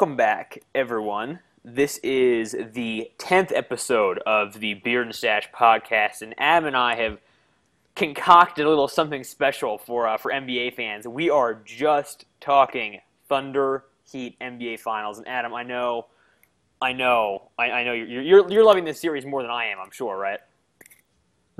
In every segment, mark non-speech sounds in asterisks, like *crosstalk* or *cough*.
Welcome back, everyone. This is the 10th episode of the Beard and Stash podcast, and Adam and I have concocted a little something special for, uh, for NBA fans. We are just talking Thunder Heat NBA Finals. And Adam, I know, I know, I, I know you're, you're, you're loving this series more than I am, I'm sure, right?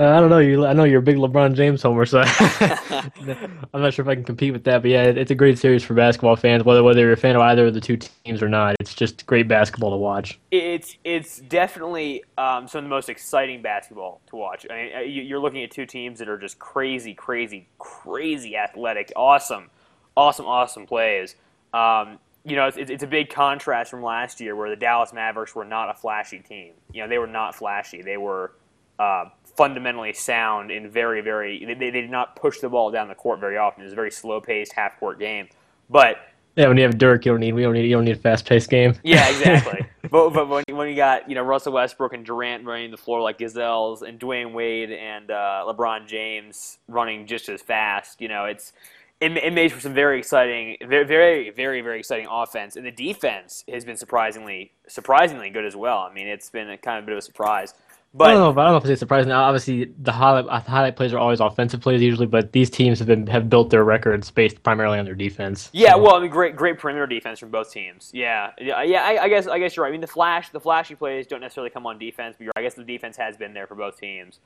Uh, I don't know. You, I know you're a big LeBron James homer, so *laughs* *laughs* I'm not sure if I can compete with that. But yeah, it's a great series for basketball fans, whether whether you're a fan of either of the two teams or not. It's just great basketball to watch. It's it's definitely um, some of the most exciting basketball to watch. I mean, uh, you're looking at two teams that are just crazy, crazy, crazy athletic, awesome, awesome, awesome plays. Um, you know, it's, it's a big contrast from last year where the Dallas Mavericks were not a flashy team. You know, they were not flashy. They were uh, fundamentally sound and very, very. They, they did not push the ball down the court very often. It was a very slow-paced half-court game. But yeah, when you have Dirk, you don't need we don't need you don't need a fast-paced game. Yeah, *laughs* exactly. but, but when, when you got you know Russell Westbrook and Durant running the floor like gazelles, and Dwyane Wade and uh, LeBron James running just as fast, you know it's it, it made for some very exciting, very, very, very, very exciting offense, and the defense has been surprisingly, surprisingly good as well. I mean, it's been a kind of a bit of a surprise. But I don't know if I don't know if it's surprising. Obviously, the highlight the highlight plays are always offensive plays usually, but these teams have been have built their records based primarily on their defense. Yeah, so. well, I mean, great great perimeter defense from both teams. Yeah, yeah, yeah. I, I, guess I guess you're right. I mean, the flash the flashy plays don't necessarily come on defense, but I guess the defense has been there for both teams.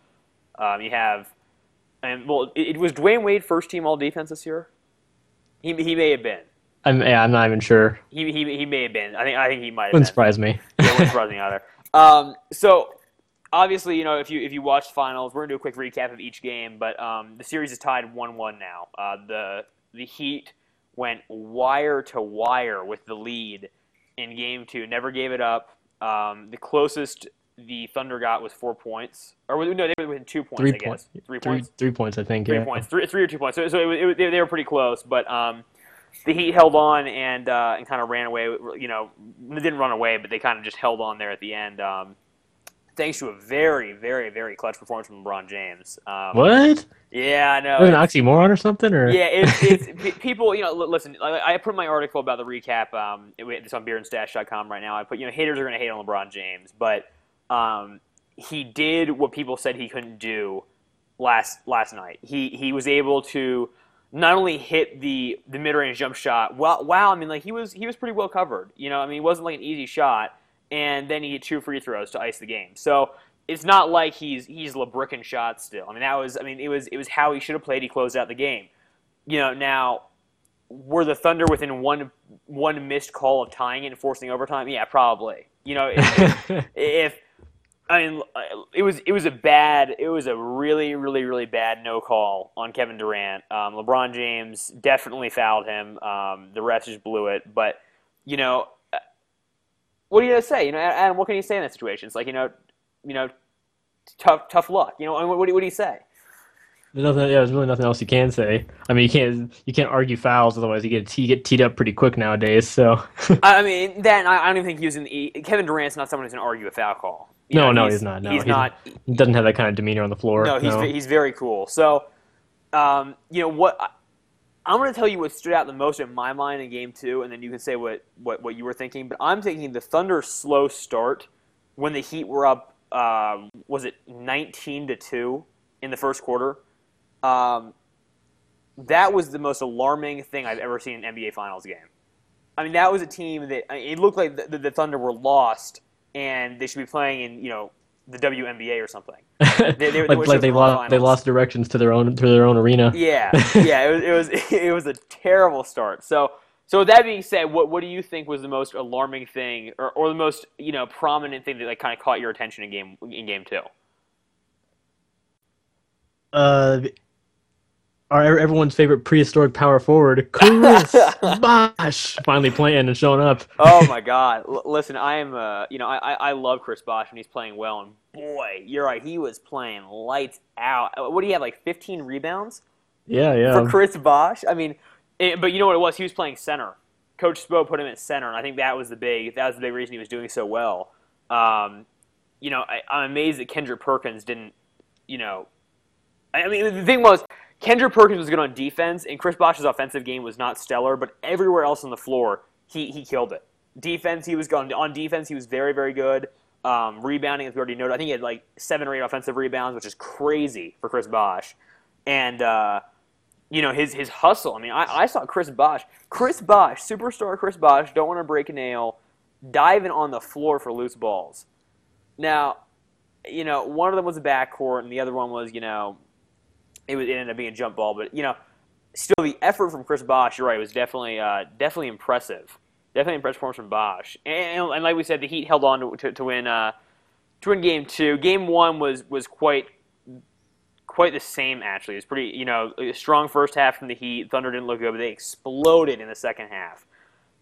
Um, you have, and well, it, it was Dwyane Wade first team all defense this year. He he may have been. I'm yeah, I'm not even sure. He he, he may have been. I think I think he might. have Wouldn't been. surprise me. Yeah, wouldn't surprise me either. *laughs* Um, so obviously, you know, if you if you watch finals, we're gonna do a quick recap of each game. But um, the series is tied one-one now. Uh, the the Heat went wire to wire with the lead in game two. Never gave it up. Um, the closest the Thunder got was four points, or no, they were within two points. Three I points. Three, points. Three points, I think. Three yeah. points. Three, three or two points. So, so it, it, they, they were pretty close, but um, the Heat held on and uh, and kind of ran away. You know, they didn't run away, but they kind of just held on there at the end. Um, thanks to a very, very, very clutch performance from LeBron James. Um, what? Yeah, I know. An oxymoron or something? Or yeah, it's, *laughs* it's people. You know, listen. I put my article about the recap. Um, it's on beerandstash.com right now. I put you know haters are going to hate on LeBron James, but um, he did what people said he couldn't do last last night. He he was able to not only hit the the mid range jump shot. Well, wow. I mean, like he was he was pretty well covered. You know, I mean, it wasn't like an easy shot and then he hit two free throws to ice the game. So it's not like he's he's LeBricking shots still. I mean that was I mean it was it was how he should have played. He closed out the game. You know now were the Thunder within one one missed call of tying it and forcing overtime? Yeah, probably. You know if, *laughs* if I mean it was it was a bad it was a really really really bad no call on Kevin Durant. Um, LeBron James definitely fouled him. Um, the refs just blew it, but you know what are you gonna say? You know, Adam, what can you say in that situation? It's like you know, you know, tough tough luck. You know, what, what, do, what do you say? There's nothing. Yeah, there's really nothing else you can say. I mean, you can't you can't argue fouls, otherwise you get you get teed up pretty quick nowadays. So. *laughs* I mean, then I, I don't even think he's in the Kevin Durant's not someone who's gonna argue a foul call. You no, know, no, he's, he's, not. No, he's, he's, not. He doesn't have that kind of demeanor on the floor. No, he's no. he's very cool. So, um, you know what? I'm going to tell you what stood out the most in my mind in game two, and then you can say what, what, what you were thinking. But I'm thinking the Thunder's slow start when the Heat were up, uh, was it 19 to 2 in the first quarter? Um, that was the most alarming thing I've ever seen in an NBA Finals game. I mean, that was a team that it looked like the, the Thunder were lost and they should be playing in, you know, the WNBA or something. *laughs* They, they, they like, like they lost they lost directions to their own to their own arena. Yeah, *laughs* yeah. It was it was *laughs* it was a terrible start. So so with that being said, what what do you think was the most alarming thing, or, or the most you know prominent thing that like kind of caught your attention in game in game two? Uh, our everyone's favorite prehistoric power forward, Chris *laughs* Bosh, finally playing and showing up. oh my *laughs* God! L- listen, I am, uh, you know, I, I love Chris Bosh when he's playing well, and boy, you're right, he was playing lights out. Uh, what do you have, like 15 rebounds? Yeah, yeah. For Chris Bosh, I mean, it, but you know what it was? He was playing center. Coach Spo put him at center, and I think that was the big that was the big reason he was doing so well. Um, you know, I, I'm amazed that Kendrick Perkins didn't, you know, I mean, the thing was Kendrick Perkins was good on defense, and Chris Bosh's offensive game was not stellar, but everywhere else on the floor, he, he killed it. Defense, he was going on defense. He was very, very good. Um, rebounding, as we already noted, I think he had like seven or eight offensive rebounds, which is crazy for Chris Bosh. And uh, you know his his hustle. I mean, I, I saw Chris Bosh, Chris Bosh, superstar Chris Bosh. Don't want to break a nail, diving on the floor for loose balls. Now, you know, one of them was a backcourt, and the other one was, you know, it, was, it ended up being a jump ball. But you know, still the effort from Chris Bosh, you're right, was definitely uh, definitely impressive. Definitely impressive performance from Bosh. And, and, like we said, the Heat held on to, to, to win uh, to win game two. Game one was was quite quite the same actually. It was pretty you know a strong first half from the Heat. Thunder didn't look good, but they exploded in the second half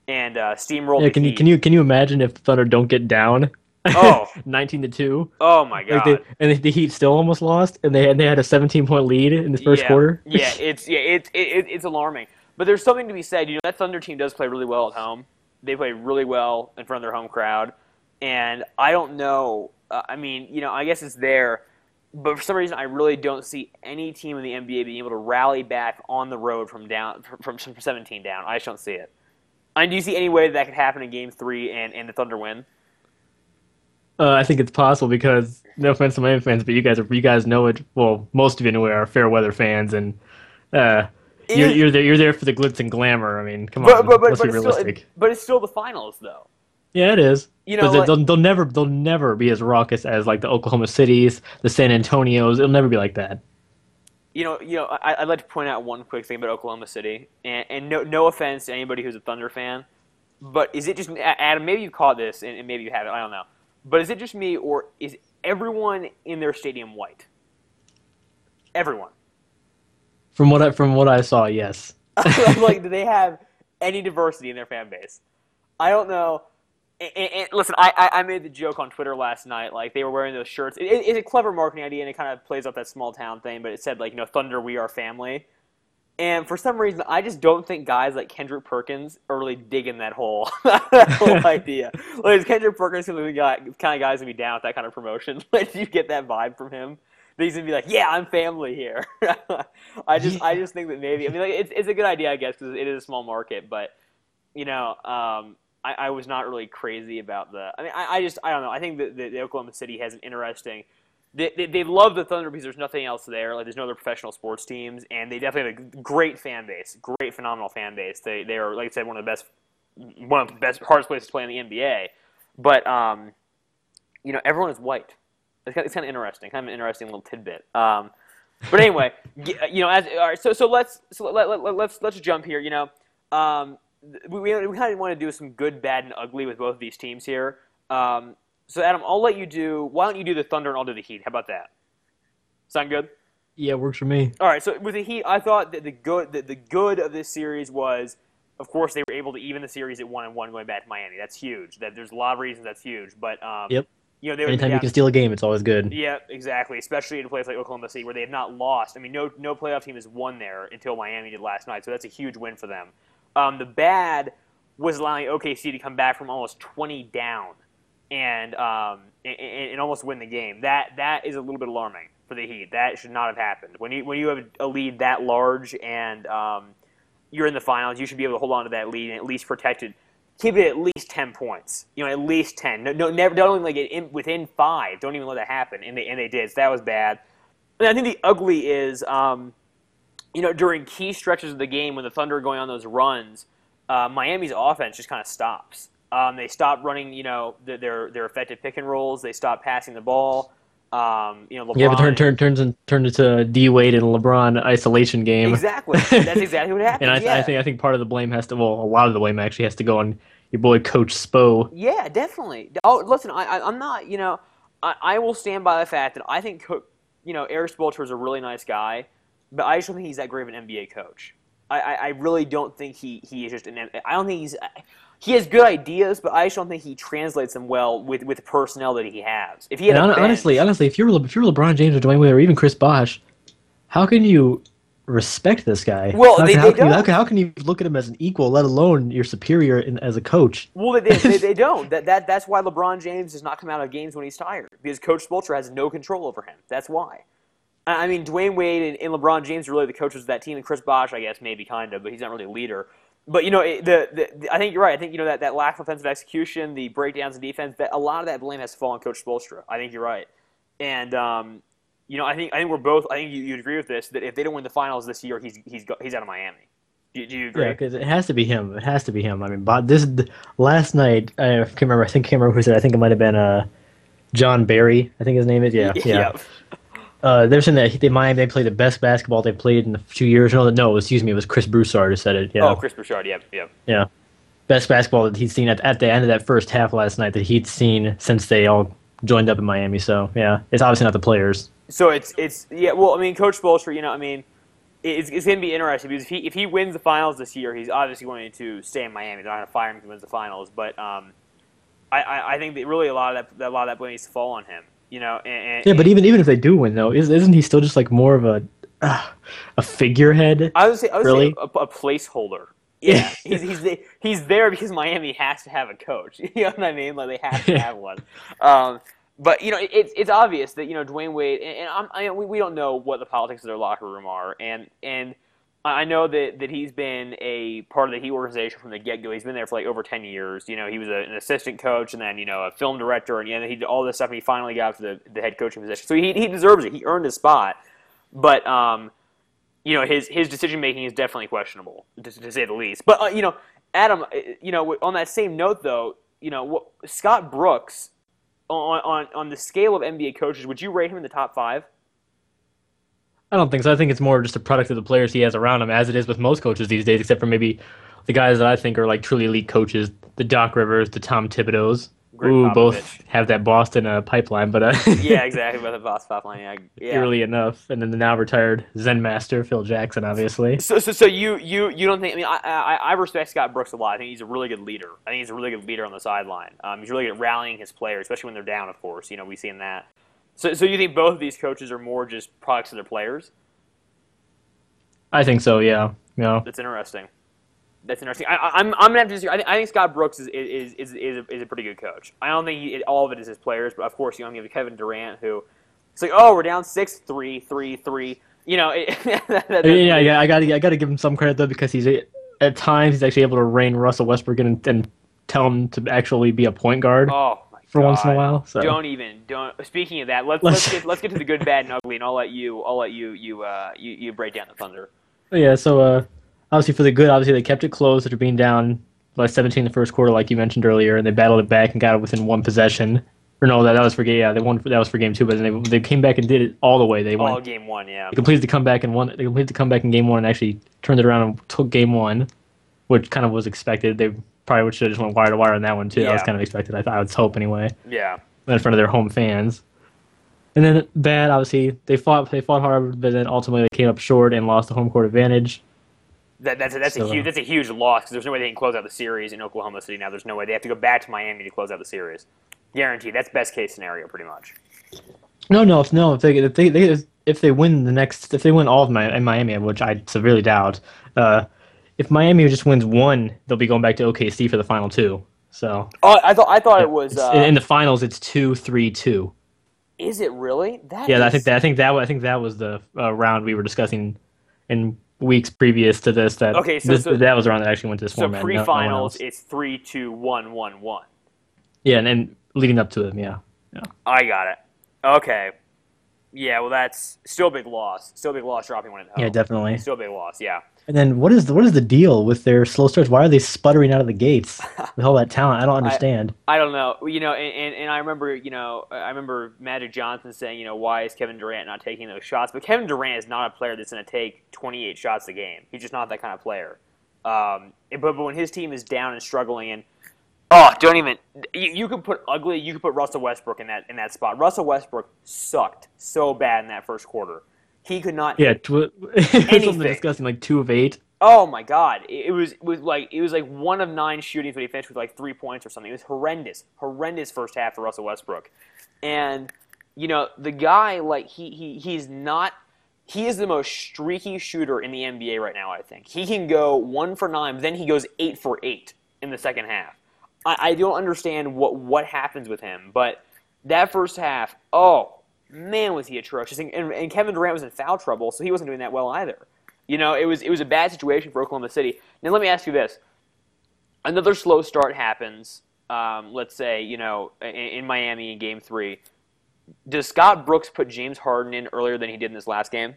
and uh, steamrolled. Yeah, the can you Heat. can you can you imagine if the Thunder don't get down? Oh. *laughs* 19 to two. Oh my god! Like they, and the, Heat still almost lost, and they and they had a 17 point lead in the first yeah. quarter. yeah, *laughs* it's yeah, it's it, it's alarming. But there's something to be said. You know, that Thunder team does play really well at home. They play really well in front of their home crowd, and I don't know. Uh, I mean, you know, I guess it's there, but for some reason, I really don't see any team in the NBA being able to rally back on the road from down from, from 17 down. I just don't see it. And do you see any way that, that could happen in Game Three and, and the Thunder win? Uh, I think it's possible because no offense to Miami fans, but you guys are you guys know it. Well, most of you anyway are fair weather fans, and uh, you're, you're there. You're there for the glitz and glamour. I mean, come But on, but but, let's be it's still, realistic. but it's still the finals, though. yeah, it is. You know, like- they'll, they'll never they'll never be as raucous as like the Oklahoma Cities, the San Antonios. It'll never be like that. You know, you know, I, I'd like to point out one quick thing about Oklahoma City, and, and no, no offense to anybody who's a Thunder fan, but is it just Adam? Maybe you caught this, and, and maybe you haven't. I don't know. But is it just me, or is everyone in their stadium white? Everyone. From what I from what I saw, yes. *laughs* like, do they *laughs* have any diversity in their fan base? I don't know. And, and- and listen, I, I made the joke on Twitter last night. Like they were wearing those shirts. It, it- it's a clever marketing idea, and it kind of plays up that small town thing. But it said like, you know, Thunder, we are family. And for some reason, I just don't think guys like Kendrick Perkins are really digging that whole that whole idea. Like, is Kendrick Perkins the guy, kind of guys gonna be down with that kind of promotion? *laughs* Like, do you get that vibe from him? That he's gonna be like, yeah, I'm family here. *laughs* I just, I just think that maybe. I mean, like, it's, it's a good idea, I guess, because it is a small market. But you know, um, I, I was not really crazy about the. I mean, I, I just, I don't know. I think that the, the Oklahoma City has an interesting. They, they, love the Thunder because there's nothing else there. Like there's no other professional sports teams, and they definitely have a great fan base, great phenomenal fan base. They they are like I said one of the best, one of the best hardest places to play in the NBA. But um, you know everyone is white. It's kind, of, it's kind of interesting, kind of an interesting little tidbit. Um, but anyway, *laughs* you know, as all right, so so let's so let, let, let, let's let's jump here. You know, um, we we, we kind of want to do some good, bad, and ugly with both of these teams here. Um, so Adam, I'll let you do. Why don't you do the Thunder and I'll do the Heat? How about that? Sound good? Yeah, it works for me. All right. So with the Heat, I thought that the good the, the good of this series was, of course, they were able to even the series at one and one going back to Miami. That's huge. That there's a lot of reasons that's huge. But um, Yep. you know, they were Anytime you can steal a game, it's always good. yeah, exactly. Especially in a place like Oklahoma City where they have not lost. I mean, no no playoff team has won there until Miami did last night, so that's a huge win for them. Um, the bad was allowing OKC to come back from almost 20 down and, um, and, and almost win the game. That that is a little bit alarming for the Heat. That should not have happened. When you when you have a lead that large and um, you're in the finals, you should be able to hold on to that lead and at least protect it. Keep it at least ten points. You know, at least ten. No, no never. Don't even like get in, within five. Don't even let that happen. And they and they did. So that was bad. And I think the ugly is, um, you know, during key stretches of the game when the Thunder are going on those runs, uh, Miami's offense just kind of stops. Um, they stop running, you know, their, their their effective pick and rolls. They stop passing the ball. Um, you know, LeBron. Yeah, but turn turn turns and turned into a D Wade and LeBron isolation game. Exactly. *laughs* That's exactly what happened. And I, yeah. I think I think part of the blame has to well, a lot of the blame actually has to go on your boy Coach Spo. Yeah, definitely. Oh, listen, I, I, I'm not, you know, I, I will stand by the fact that I think, you know, Erik Spoelstra is a really nice guy, but I just don't think he's that great of an NBA coach. I, I, I really don't think he, he is just an. I don't think he's. He has good ideas, but I just don't think he translates them well with, with the personnel that he has. If he had bench- honestly, honestly, if you're Le- if you're LeBron James or Dwyane Wade or even Chris Bosh, how can you respect this guy? Well, how, they- can, they can you, how, can, how can you look at him as an equal, let alone your superior in, as a coach? Well, they, they, they *laughs* don't. That, that that's why LeBron James does not come out of games when he's tired because Coach Spoelstra has no control over him. That's why. I I mean, Dwyane Wade and, and LeBron James are really the coaches of that team, and Chris Bosh, I guess, maybe kind of, but he's not really a leader. But you know, the, the, the I think you're right. I think you know that, that lack of offensive execution, the breakdowns in defense, that a lot of that blame has to fall on Coach Spoelstra. I think you're right, and um, you know, I think I think we're both. I think you, you'd agree with this that if they don't win the finals this year, he's he's he's out of Miami. Do, do you agree? Yeah, because it has to be him. It has to be him. I mean, but this last night I can't remember. I think I can't remember who said. it. I think it might have been uh, Jon Barry. I think his name is. Yeah, *laughs* yeah. yeah. Uh, they're saying that they Miami they played the best basketball they played in a few years. No, no, excuse me, it was Chris Broussard who said it. Yeah, Oh, Chris Broussard. Yeah, yeah. yeah, best basketball that he'd seen at, at the end of that first half last night that he'd seen since they all joined up in Miami. So yeah, it's obviously not the players. So it's it's yeah. Well, I mean, Coach Spoelstra. You know, I mean, it's, it's going to be interesting because if he if he wins the finals this year, he's obviously going to stay in Miami. They're not going to fire him if he wins the finals. But um, I, I I think that really a lot of that a lot of that blame needs to fall on him. You know, and, and Yeah, but even even if they do win though, is, isn't he still just like more of a uh, a figurehead? I would say I would Really? say a, a placeholder. *laughs* Yeah, he's he's the, he's there because Miami has to have a coach. *laughs* You know what I mean? Like they have to have one. *laughs* Um, but you know, it, it's it's obvious that you know Dwyane Wade, and, and I'm, I, we we don't know what the politics of their locker room are, and and I know that, that he's been a part of the Heat organization from the get go. He's been there for like over ten years. You know, he was a, an assistant coach, and then you know a film director, and know, he did all this stuff, and he finally got to the, the head coaching position. So he he deserves it. He earned his spot, but um, you know his his decision making is definitely questionable, to, to say the least. But uh, you know, Adam, uh, you know, on that same note though, you know, what, Scott Brooks, on, on on the scale of NBA coaches, would you rate him in the top five? I don't think so. I think it's more just a product of the players he has around him, as it is with most coaches these days, except for maybe the guys that I think are like truly elite coaches, the Doc Rivers, the Tom Thibodeau's, who both have that Boston uh, pipeline, but uh, *laughs* yeah, exactly. With the Boston pipeline. yeah. yeah. eerily enough, and then the now retired Zen master Phil Jackson, obviously. So, so, so you, you, you don't think? I mean, I, I, I respect Scott Brooks a lot. I think he's a really good leader. I think he's a really good leader on the sideline. Um, he's really good at rallying his players, especially when they're down. Of course, you know we've seen that. So, so you think both of these coaches are more just products of their players? I think so. Yeah. Know, That's interesting. That's interesting. I, I- I'm, I'm gonna have to disagree. I think, I think Scott Brooks is is, is, is, a, is a pretty good coach. I don't think he, all of it is his players, but of course you you have Kevin Durant who, it's like oh we're down six three three three. You know, it, *laughs* that- mean, yeah, yeah. I got I got to give him some credit though because he's at times he's actually able to rein Russell Westbrook in and, and tell him to actually be a point guard. Oh my For once in a while, so. Don't even don't. Speaking of that, let's Let's- let's get *laughs* let's get to the good, bad, and ugly, and I'll let you I'll let you you uh you, you break down the thunder. Yeah, so uh, obviously for the good, obviously they kept it close after being down by 17 in the first quarter, like you mentioned earlier, and they battled it back and got it within one possession. Or no, that, that was for game. Yeah, they won. That was for game two, but then they they came back and did it all the way. They won. All game one, yeah. They completed the comeback and won. They completed the comeback in game one and actually turned it around and took game one, which kind of was expected. They probably should have just went wire to wire on that one too. That was kind of expected. I thought I would hope anyway Yeah. in front of their home fans. And then bad, obviously they fought. They fought hard, but then ultimately they came up short and lost the home court advantage. That, that's a, that's So, a uh, huge that's a huge loss because there's no way they can close out the series in Oklahoma City now. There's no way they have to go back to Miami to close out the series. Guaranteed. That's best case scenario, pretty much. No, no, if, no. If they, if they, they if they win the next, if they win all of in Miami, which I severely doubt, uh, if Miami just wins one, they'll be going back to OKC for the final two. So Oh, I thought I thought it was. Uh, in the finals, it's two, three, two. is it really? That Yeah, I think that I think that I think that was the uh, round we were discussing in weeks previous to this. That Okay, so- this, so- that was the round that actually went to this So format. no- no pre-finals, else. it's three, two, one, one, one. yeah, and then leading up to it, yeah. I got it. Okay. Yeah, well, that's still a big loss. Still a big loss dropping one at home. Yeah, definitely. Still a big loss. Yeah. And then what is the, what is the deal with their slow starts? Why are they sputtering out of the gates *laughs* with all that talent? I don't understand. I don't know. You know, and, and, and I remember, you know, I remember Magic Johnson saying, you know, why is Kevin Durant not taking those shots? But Kevin Durant is not a player that's going to take 28 shots a game. He's just not that kind of player. Um, but, but when his team is down and struggling, and oh, don't even you, you could put ugly. You could put Russell Westbrook in that in that spot. Russell Westbrook sucked so bad in that first quarter. He could not Yeah, tw- *laughs* something Anything. disgusting like two of eight. Oh my god! It, it was it was like it was like one of nine shootings, but he finished with like three points or something. It was horrendous, horrendous first half for Russell Westbrook, and you know the guy like he he he's not. He is the most streaky shooter in the NBA right now. I think he can go one for nine, then he goes eight for eight in the second half. I, I don't understand what what happens with him, but that first half, oh man, was he atrocious! And, and, and Kevin Durant was in foul trouble, so he wasn't doing that well either. You know, it was it was a bad situation for Oklahoma City. Now let me ask you this: another slow start happens. Um, let's say you know in, in Miami in Game Three. Does Scott Brooks put James Harden in earlier than he did in this last game?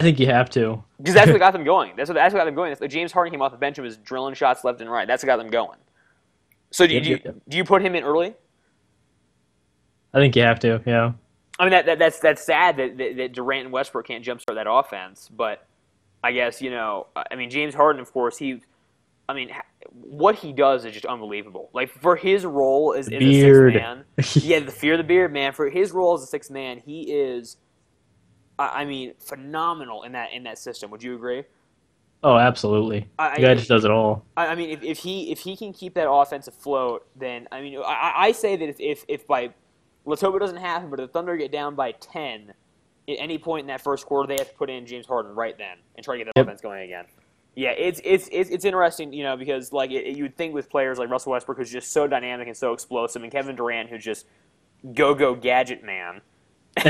I think you have to. Because that's what got *laughs* them going. That's what, that's what got them going. Like James Harden came off the bench and was drilling shots left and right. That's what got them going. So do, Yep, you, yep, yep. do you put him in early? I think you have to. Yeah. I mean, that, that that's that's sad that, that, that Durant and Westbrook can't jumpstart that offense. But I guess you know, I mean, James Harden, of course, he, I mean, what he does is just unbelievable. Like for his role as, as a sixth man, *laughs* yeah, the fear of the beard, man. For his role as a sixth man, he is, I I mean, phenomenal in that in that system. Would you agree? Oh, absolutely. I- The guy I- just does it all. I, I mean, if, if he if he can keep that offense afloat, then I mean, I- I, I say that if, if if by let's hope it doesn't happen, but if the Thunder get down by ten at any point in that first quarter, they have to put in James Harden right then and try to get that Yep. offense going again. Yeah, it's it's it's, it's interesting, you know, because like it, you would think with players like Russell Westbrook, who's just so dynamic and so explosive, and Kevin Durant, who's just go go gadget man. *laughs*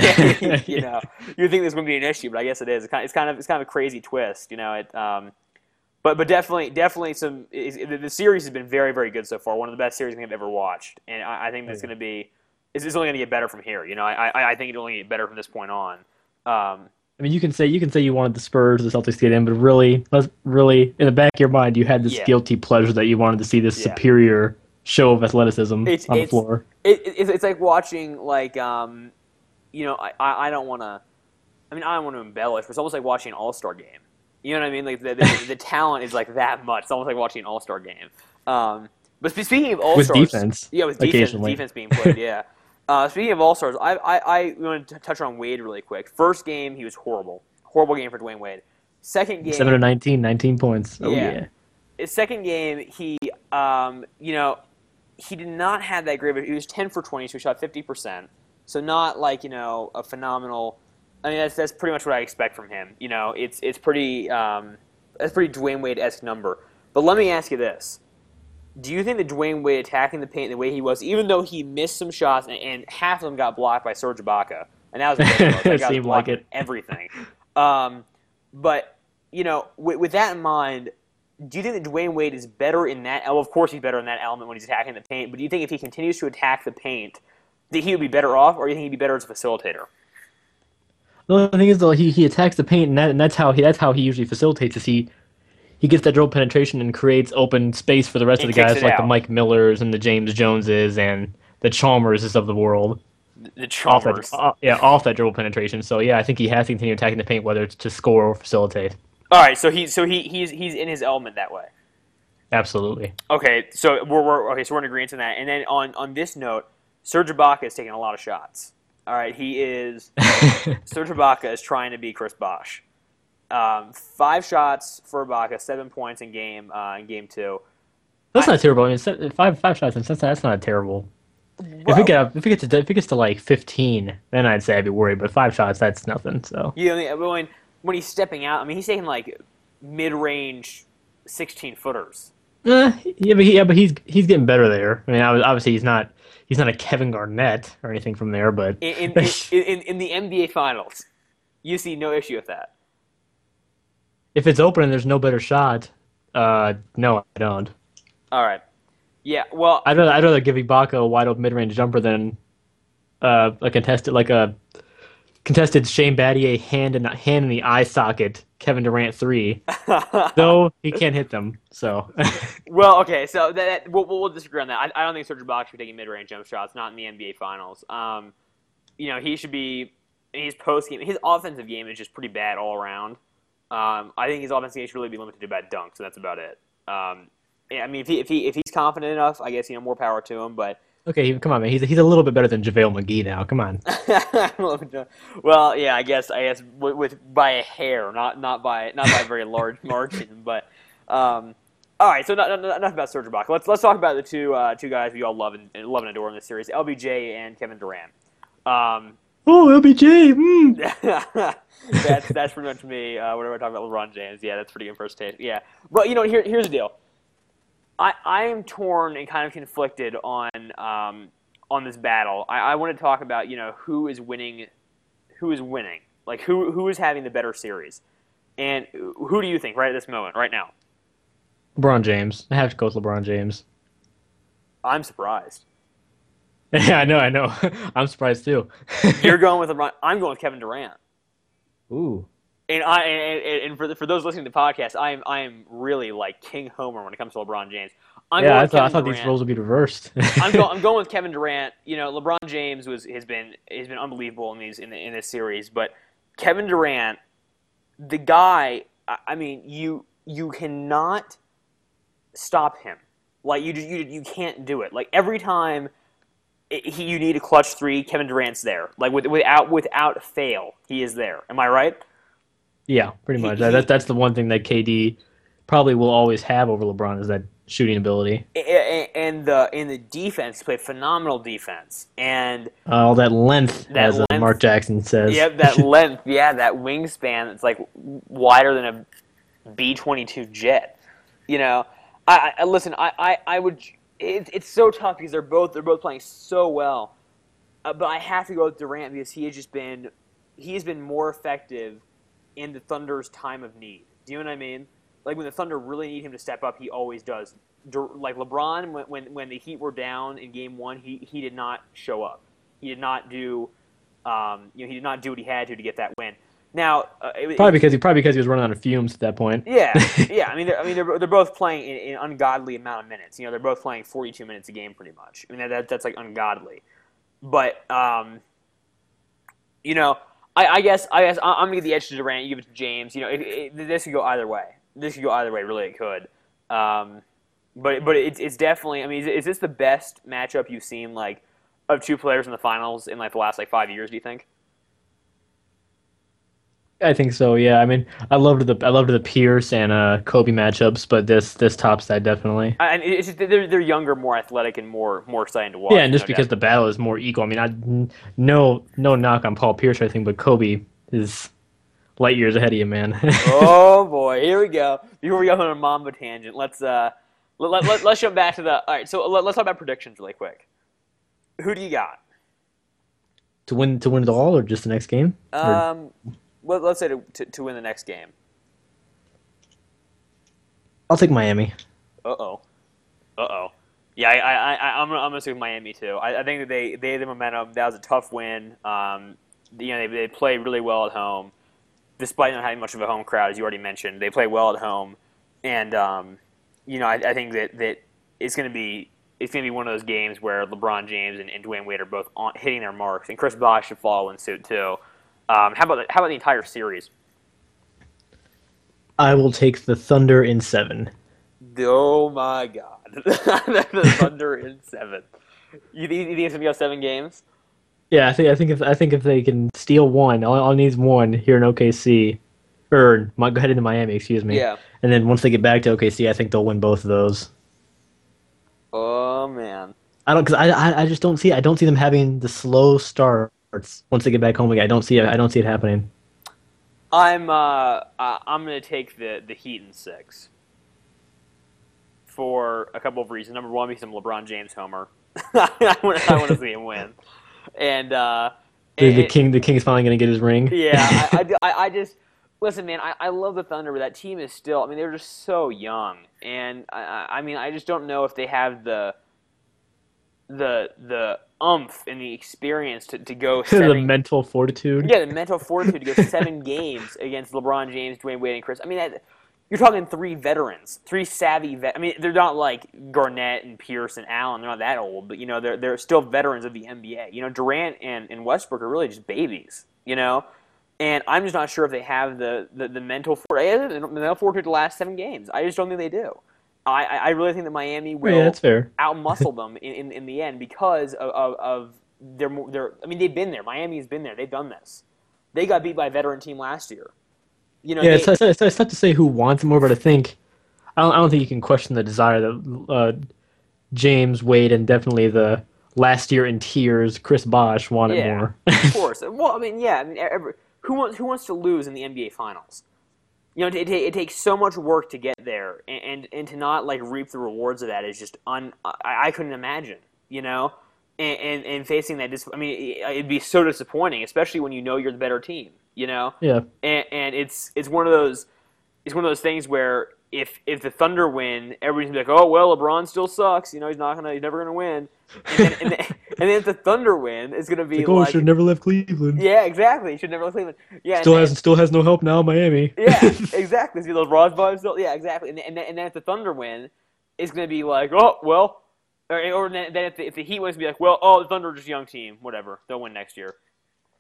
you know, *laughs* you think this would be an issue, but I guess it is. It's kind, it's kind of it's kind of a crazy twist, you know. It, um, but but definitely definitely some. The, the series has been very very good so far. One of the best series I think I've ever watched, and I, I think that's going to be. It's, it's only going to get better from here. You know, I, I I think it'll only get better from this point on. Um, I mean, you can say you can say you wanted the Spurs, the Celtics to get in, but really, really in the back of your mind, you had this Yeah. guilty pleasure that you wanted to see this Yeah. superior show of athleticism It's- on the it's- floor. it, it, it's- it's like watching like um, you know, I I, don't want to. I mean, I don't want to embellish, but it's almost like watching an All Star game. You know what I mean? Like the, the, *laughs* the talent is like that much. It's almost like watching an All Star game. Um, but speaking of All Stars, defense, yeah, with defense, defense being played, yeah. *laughs* Uh, speaking of All Stars, I I, I want to touch on Wade really quick. First game, he was horrible, horrible game for Dwyane Wade. Second game, Seven to 19, 19 points. Oh Yeah. yeah. his second game, he, um, you know, he did not have that great. But he was ten for twenty, so he shot fifty percent. So not like you know a phenomenal. I mean, that's that's pretty much what I expect from him. You know, it's it's pretty um, that's pretty Dwyane Wade esque number. But let me ask you this: Do you think that Dwyane Wade attacking the paint the way he was, even though he missed some shots and, and half of them got blocked by Serge Ibaka, and that was *laughs* that guy seemed like it. everything. Um, but you know, with, with that in mind, do you think that Dwyane Wade is better in that? Well, of course he's better in that element when he's attacking the paint. But do you think if he continues to attack the paint, that he would be better off, or do you think he'd be better as a facilitator? The only thing is, though, he, he attacks the paint, and, that, and that's how he that's how he usually facilitates. Is he he gets that dribble penetration and creates open space for the rest And of the guys like the. Mike Millers and the James Joneses and the Chalmerses of the world. The, the Off Chalmers. that, uh, yeah, off that dribble penetration. So yeah, I think he has to continue attacking the paint, whether it's to score or facilitate. All right, so he so he he's he's in his element that way. Absolutely. Okay, so we're, we're okay. So we're in agreement on that. And then on on this note, Serge Ibaka is taking a lot of shots. All right, he is *laughs* Serge Ibaka is trying to be Chris Bosh. Um, five shots for Ibaka, seven points in game uh, in game two. That's not terrible. I mean, five five shots and that's that's not terrible. if Well- we get if we get to if it gets to like fifteen, then I'd say I'd be worried. But five shots, that's nothing. So You know, when when he's stepping out, I mean, he's taking like mid-range, sixteen footers. Uh, yeah, but he, yeah, but he's he's getting better there. I mean, obviously he's not he's not a Kevin Garnett or anything from there, but In in, *laughs* in, in in the NBA Finals, you see no issue with that. If it's open and there's no better shot, uh, no, I don't. All right. Yeah. Well, I'd rather I'd rather give Ibaka a wide open mid range jumper than uh, a contested like a contested Shane Battier hand in the hand in the eye socket Kevin Durant three. *laughs* Though he can't hit them, so *laughs* well, okay. So that, that we'll, we'll disagree on that. I, I don't think Serge Ibaka should be taking mid-range jump shots, not in the NBA Finals. Um, you know, he should be. His post game, his offensive game is just pretty bad all around. Um, I think his offensive game should really be limited to bad dunks, and that's about it. Um, yeah, I mean, if he if he if he's confident enough, I guess you know more power to him. But okay, come on, man. He's he's a little bit better than JaVale McGee now. Come on. *laughs* well, yeah, I guess I guess with, with by a hair, not not by not by a very large *laughs* margin. But um, all right, so not, not, enough about Serge Ibaka. Let's let's talk about the two uh, two guys we all love and, and love and adore in this series, LBJ and Kevin Durant. Um, Oh, LBJ. Mm. *laughs* that's that's pretty much me. Uh, whenever I talk about LeBron James, yeah, that's pretty good first take. Yeah, but you know, here here's the deal. I I am torn and kind of conflicted on um, on this battle. I, I want to talk about you know who is winning, who is winning, like who who is having the better series. And who do you think right at this moment, right now? LeBron James. I have to go with LeBron James. I'm surprised. *laughs* Yeah, I know, I know. *laughs* I'm surprised too. *laughs* You're going with LeBron. I'm going with Kevin Durant. Ooh. And I and, and for the, for those listening to the podcast, I am I am really like King Homer when it comes to LeBron James. I'm yeah, I thought, I thought Durant. these roles would be reversed. I'm, go, I'm going with Kevin Durant. You know, LeBron James was has been has been unbelievable in these in, in this series, but Kevin Durant, the guy. I, I mean, you you cannot stop him. Like you you you can't do it. Like every time he, you need a clutch three, Kevin Durant's there. Like with, without without fail, he is there. Am I right? yeah, pretty much. he- that, that's the one thing that KD probably will always have over LeBron is that shooting ability. A- a- And the in the defense, he played phenomenal defense. And Uh, all that length, That as uh, length. Mark Jackson says. Yep, that *laughs* length. Yeah, that wingspan that's like wider than a B twenty two jet. You know, I, I listen. I, I, I would. It, it's so tough because they're both they're both playing so well. Uh, but I have to go with Durant because he has just been he has been more effective in the Thunder's time of need. Do you know what I mean? Like when the Thunder really need him to step up, he always does. Dur- Like LeBron, when, when when the Heat were down in Game One, he he did not show up. He did not do, um, you know, he did not do what he had to to get that win. Now, uh, it, Probably because he probably because he was running out of fumes at that point. yeah, *laughs* yeah. I mean, they're, I mean, they're, they're both playing in, in ungodly amount of minutes. You know, they're both playing 42 minutes a game, pretty much. I mean, that, that that's like ungodly. But um, you know, I, I guess I guess I'm gonna give the edge to Durant. You give it to James. You know, it, it, this could go either way. This could go either way. Really, it could. Um, but but it's it's definitely. I mean, is, is this the best matchup you've seen like of two players in the finals in like the last like five years? Do you think? I think so. Yeah. I mean, I loved the I loved the Pierce and uh, Kobe matchups, but this this tops that definitely. And it's just, they're they're younger, more athletic, and more more exciting to watch. Yeah, and just no because doubt. the battle is more equal. I mean, I no no knock on Paul Pierce or anything, but Kobe is light years ahead of you, man. *laughs* oh boy, here we go. Before we go on a Mamba tangent, let's uh, let, let, let, us jump back to the. All right, so let, let's talk about predictions really quick. Who do you got? to win to win it all, or just the next game? Or- Um, let, let's say to, to to win the next game. I'll take Miami. Uh oh. Uh oh. Yeah, I, I, I, I'm, I'm gonna say Miami too. I, I think that they, they had the momentum. That was a tough win. Um, you know, they, they played really well at home, despite not having much of a home crowd, as you already mentioned. They play well at home, and um, you know, I, I think that, that it's gonna be it's gonna be one of those games where LeBron James and, and Dwyane Wade are both on, hitting their marks, and Chris Bosh should follow in suit too. Um, how about the, how about the entire series? I will take the Thunder in seven. Oh my God, *laughs* the Thunder in seven. You think, you think it's gonna go seven games? Yeah, I think I think if I think if they can steal one, all, all needs one here in OKC, or mi- go ahead into Miami, excuse me. Yeah. And then once they get back to OKC, I think they'll win both of those. Oh man. I don't because I, I I just don't see I don't see them having the slow starts once they get back home again. I don't see it. I don't see it happening. I'm uh, I'm gonna take the the Heat in six. For a couple of reasons. Number one, because I'm LeBron James homer. *laughs* I want to see him win, and uh, The, the and- king the king's finally gonna get his ring. Yeah, I, *laughs* I, I, just listen, man. I, I love the Thunder, but that team is still. I mean, they're just so young, and I, I I mean, I just don't know if they have the the the umph and the experience to, to go *laughs* the mental fortitude. yeah, the mental fortitude to go seven *laughs* games against LeBron James, Dwyane Wade, and Chris. I mean, that, you're talking three veterans, three savvy. Vet- I mean, they're not like Garnett and Pierce and Allen. They're not that old, but you know, they're they're still veterans of the NBA. You know, Durant and, and Westbrook are really just babies. You know, and I'm just not sure if they have the the, the mental for the mental fortitude to last seven games. I just don't think they do. I I really think that Miami will yeah, that's fair. outmuscle them *laughs* in, in, in the end because of, of, of their their. I mean, they've been there. Miami's been there. They've done this. They got beat by a veteran team last year. You know, Yeah, they, it's, it's, it's, tough to say who wants it more, but I think I don't, I don't think you can question the desire that uh, James Wade and definitely the last year in tears Chris Bosh wanted Yeah. more. of course. *laughs* Well, I mean, yeah. I mean, every, who wants who wants to lose in the NBA Finals? You know, it, it, it takes so much work to get there, and, and and to not like reap the rewards of that is just un. I, I couldn't imagine. You know, and and, and facing that, dis- I mean, it, it'd be so disappointing, especially when you know you're the better team. You know, Yeah. and, and it's it's one of those it's one of those things where if if the Thunder win, everybody's gonna be like, oh well, LeBron still sucks. You know, he's not gonna, he's never gonna win. And then, and then, *laughs* and then if the Thunder win, it's gonna be Like, oh, like, should never left Cleveland. yeah, exactly. He should never leave Cleveland. Yeah, Still then- has still has no help now, Miami. yeah, *laughs* exactly. See those Ross vibes? still- Yeah, exactly. And, and, then, and then if the Thunder win, it's going to be like, oh, well. Or, or then, then if, the, if the Heat wins, it's gonna be like, well, oh, the Thunder are just a young team. Whatever. They'll win next year.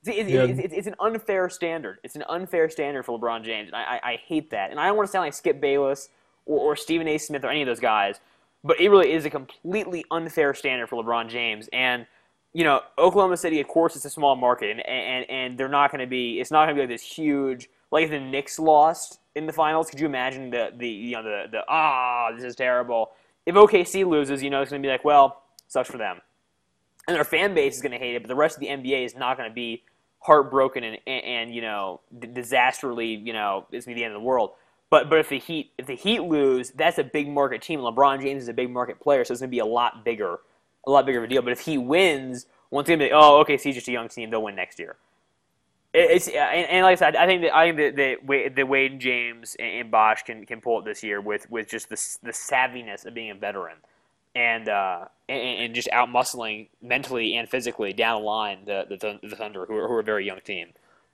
It's, Yeah. it's, it's, it's an unfair standard. It's an unfair standard for LeBron James. And I, I, I hate that. And I don't want to sound like Skip Bayless or, or Stephen A. Smith or any of those guys, but it really is a completely unfair standard for LeBron James. And you know, Oklahoma City, of course, it's a small market, and and, and they're not going to be. It's not going to be like this huge. Like if the Knicks lost in the finals, could you imagine the the you know the the ah this is terrible. If OKC loses, you know it's going to be like well sucks for them, and their fan base is going to hate it, but the rest of the NBA is not going to be heartbroken and, and, and you know disastrously you know it's to be the end of the world. But but if the Heat if the Heat lose, that's a big market team. LeBron James is a big market player, so it's to be a lot bigger a lot bigger of a deal. But if he wins, once again, oh, okay, he's just a young team. They'll win next year. It- It's and, and like I said, I think that I think that, that Wade, James and, and Bosh can, can pull it this year with, with just the the savviness of being a veteran, and uh, and, and just out muscling mentally and physically down the line the the, the Thunder, who are, who are a very young team.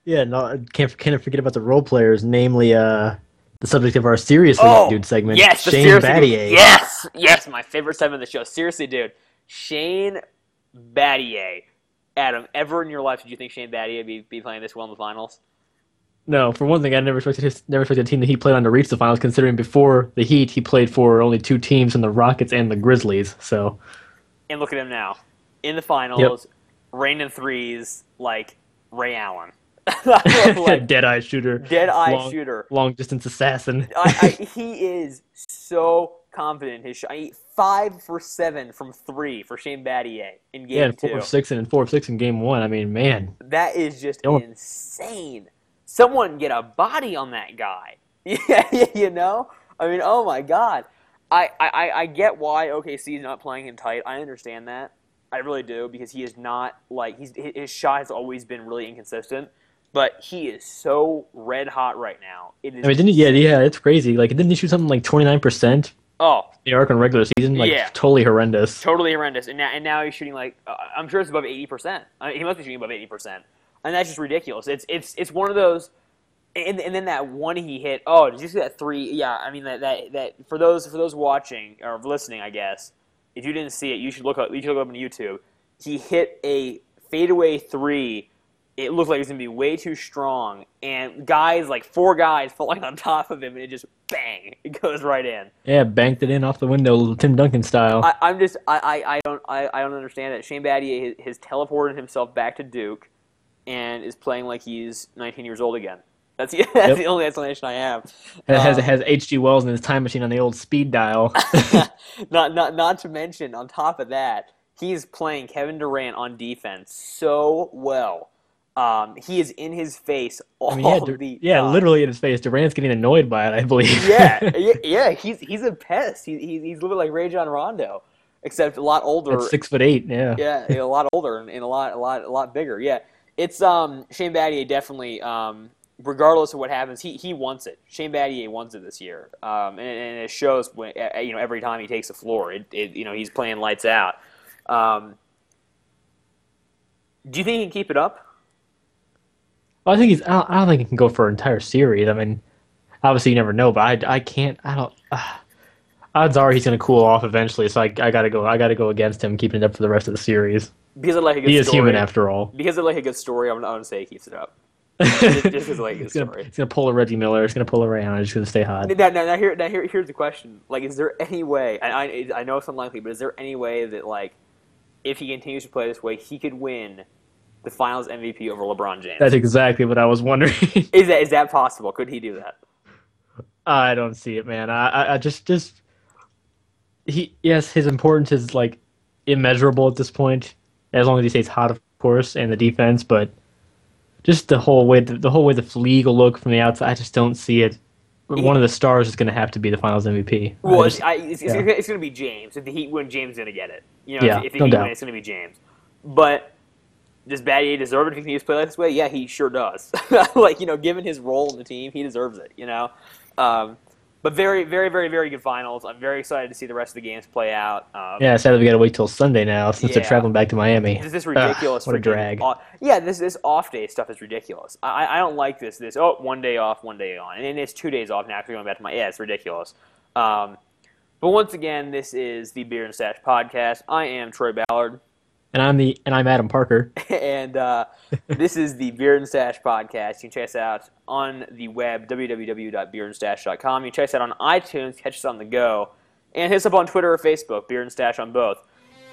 Yeah, no, can't can't forget about the role players, namely uh the subject of our seriously Oh, dude segment. Yes, Shane seriously dude. Battier. Yes, yes, my favorite segment of the show. Seriously, dude, Shane Battier. Adam, ever in your life did you think Shane Battier be, be playing this well in the finals? No, for one thing, I never expected his, never expected the team that he played on to reach the finals. Considering before the Heat, he played for only two teams in the Rockets and the Grizzlies. So And look at him now in the finals, raining threes like Ray Allen, *laughs* *laughs* like dead eye shooter, dead eye long, shooter. long distance assassin. *laughs* I, I, he is so confident in his shot. Five for seven from three for Shane Battier in game yeah, and four two. of six and and four of six in game one. I mean, man, That is just Yo. insane. Someone get a body on that guy. *laughs* Yeah, you know. I mean, oh my god. I, I, I get why OKC is not playing him tight. I understand that. I really do because he is not like he's his his shot has always been really inconsistent. But he is so red hot right now. It is I mean, didn't he, yeah, yeah, it's crazy. Like, didn't he shoot something like twenty nine percent oh the arc in regular season? Like, Yeah. totally horrendous. totally horrendous. And now and now he's shooting like uh, I'm sure it's above eighty percent. He must be shooting above eighty percent, and that's just ridiculous. It's it's it's one of those. And, and then that one he hit. Oh, did you see that three? Yeah, I mean that, that that for those for those watching or listening, I guess if you didn't see it, you should look up. You should look up on YouTube. He hit a fadeaway three. It looked like it was gonna be way too strong, and guys like four guys *laughs* falling on top of him, and it just bang, *laughs* it goes right in. Yeah, banked it in off the window, Tim Duncan style. I, I'm just I, I, I don't I, I don't understand it. Shane Battier has, has teleported himself back to Duke, and is playing like he's 19 years old again. That's the, *laughs* that's Yep. the only explanation I have. It has Uh, has H.G. Wells in his time machine on the old speed dial. *laughs* not not not to mention on top of that, he's playing Kevin Durant on defense so well. Um, he is in his face all I mean, yeah, Dur- the yeah, literally in his face. Durant's getting annoyed by it, I believe. yeah, yeah, *laughs* yeah, he's he's a pest. He, he, he's a little bit like Rajon Rondo, except a lot older. At six foot eight. Yeah. yeah, a lot older and, and a lot, a lot, a lot bigger. Yeah, it's um Shane Battier definitely. Um, regardless of what happens, he he wants it. Shane Battier wants it this year, um, and, and it shows when you know every time he takes the floor. It, it you know he's playing lights out. Um, do you think he can keep it up? Well, I think he's. I don't, I don't think he can go for an entire series. I mean, obviously you never know, but I, I can't. I don't. Uh, odds are he's going to cool off eventually. So I, I got to go. I got to go against him, keeping it up for the rest of the series. Because I like a good He is story. human after all. Because I like a good story, I'm, I'm gonna say he keeps it up. *laughs* just like it's, gonna, story. it's gonna pull a Reggie Miller. It's gonna pull a Ray Allen. It's gonna stay hot. Now, now, now, here, now here, here's the question: Like, is there any way? I, I, I know it's unlikely, but is there any way that, like, if he continues to play this way, he could win the Finals MVP over LeBron James? That's exactly what I was wondering. is that is that possible? Could he do that? I don't see it, man. I, I, I just, just he. Yes, his importance is like immeasurable at this point, as long as he stays hot, of course, and the defense. But just the whole way, the, the whole way the league will look from the outside, I just don't see it. One of the stars is going to have to be the Finals MVP. I Well, just- it's, I, it's, yeah. it's going to be James. If the Heat win, James is going to get it. You know, Yeah, if, if the no Heat doubt. win, it's going to be James. But does Battier deserve it if he continues to play this way? Yeah, he sure does. *laughs* like you know, given his role in the team, he deserves it. You know, um, but very, very, very, very good finals. I'm very excited to see the rest of the games play out. Um, Yeah, sadly we got to wait till Sunday now since Yeah. they're traveling back to Miami. This is Ugh, ridiculous. what a drag. off- yeah, this this off day stuff is ridiculous. I, I- don't like this. This oh one day off, one day on, and then it's two days off. Now actually going back to my yeah, it's ridiculous. Um, but once again, this is the Beer and Stash podcast. I am Troy Ballard, And I'm the and I'm Adam Parker. *laughs* and uh, *laughs* this is the Beer and Stash podcast. You can check us out on the web www.beerandstash.com. You can check us out on iTunes, catch us on the go, and hit us up on Twitter or Facebook. Beer and Stash on both.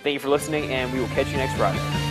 Thank you for listening, and we will catch you next Friday.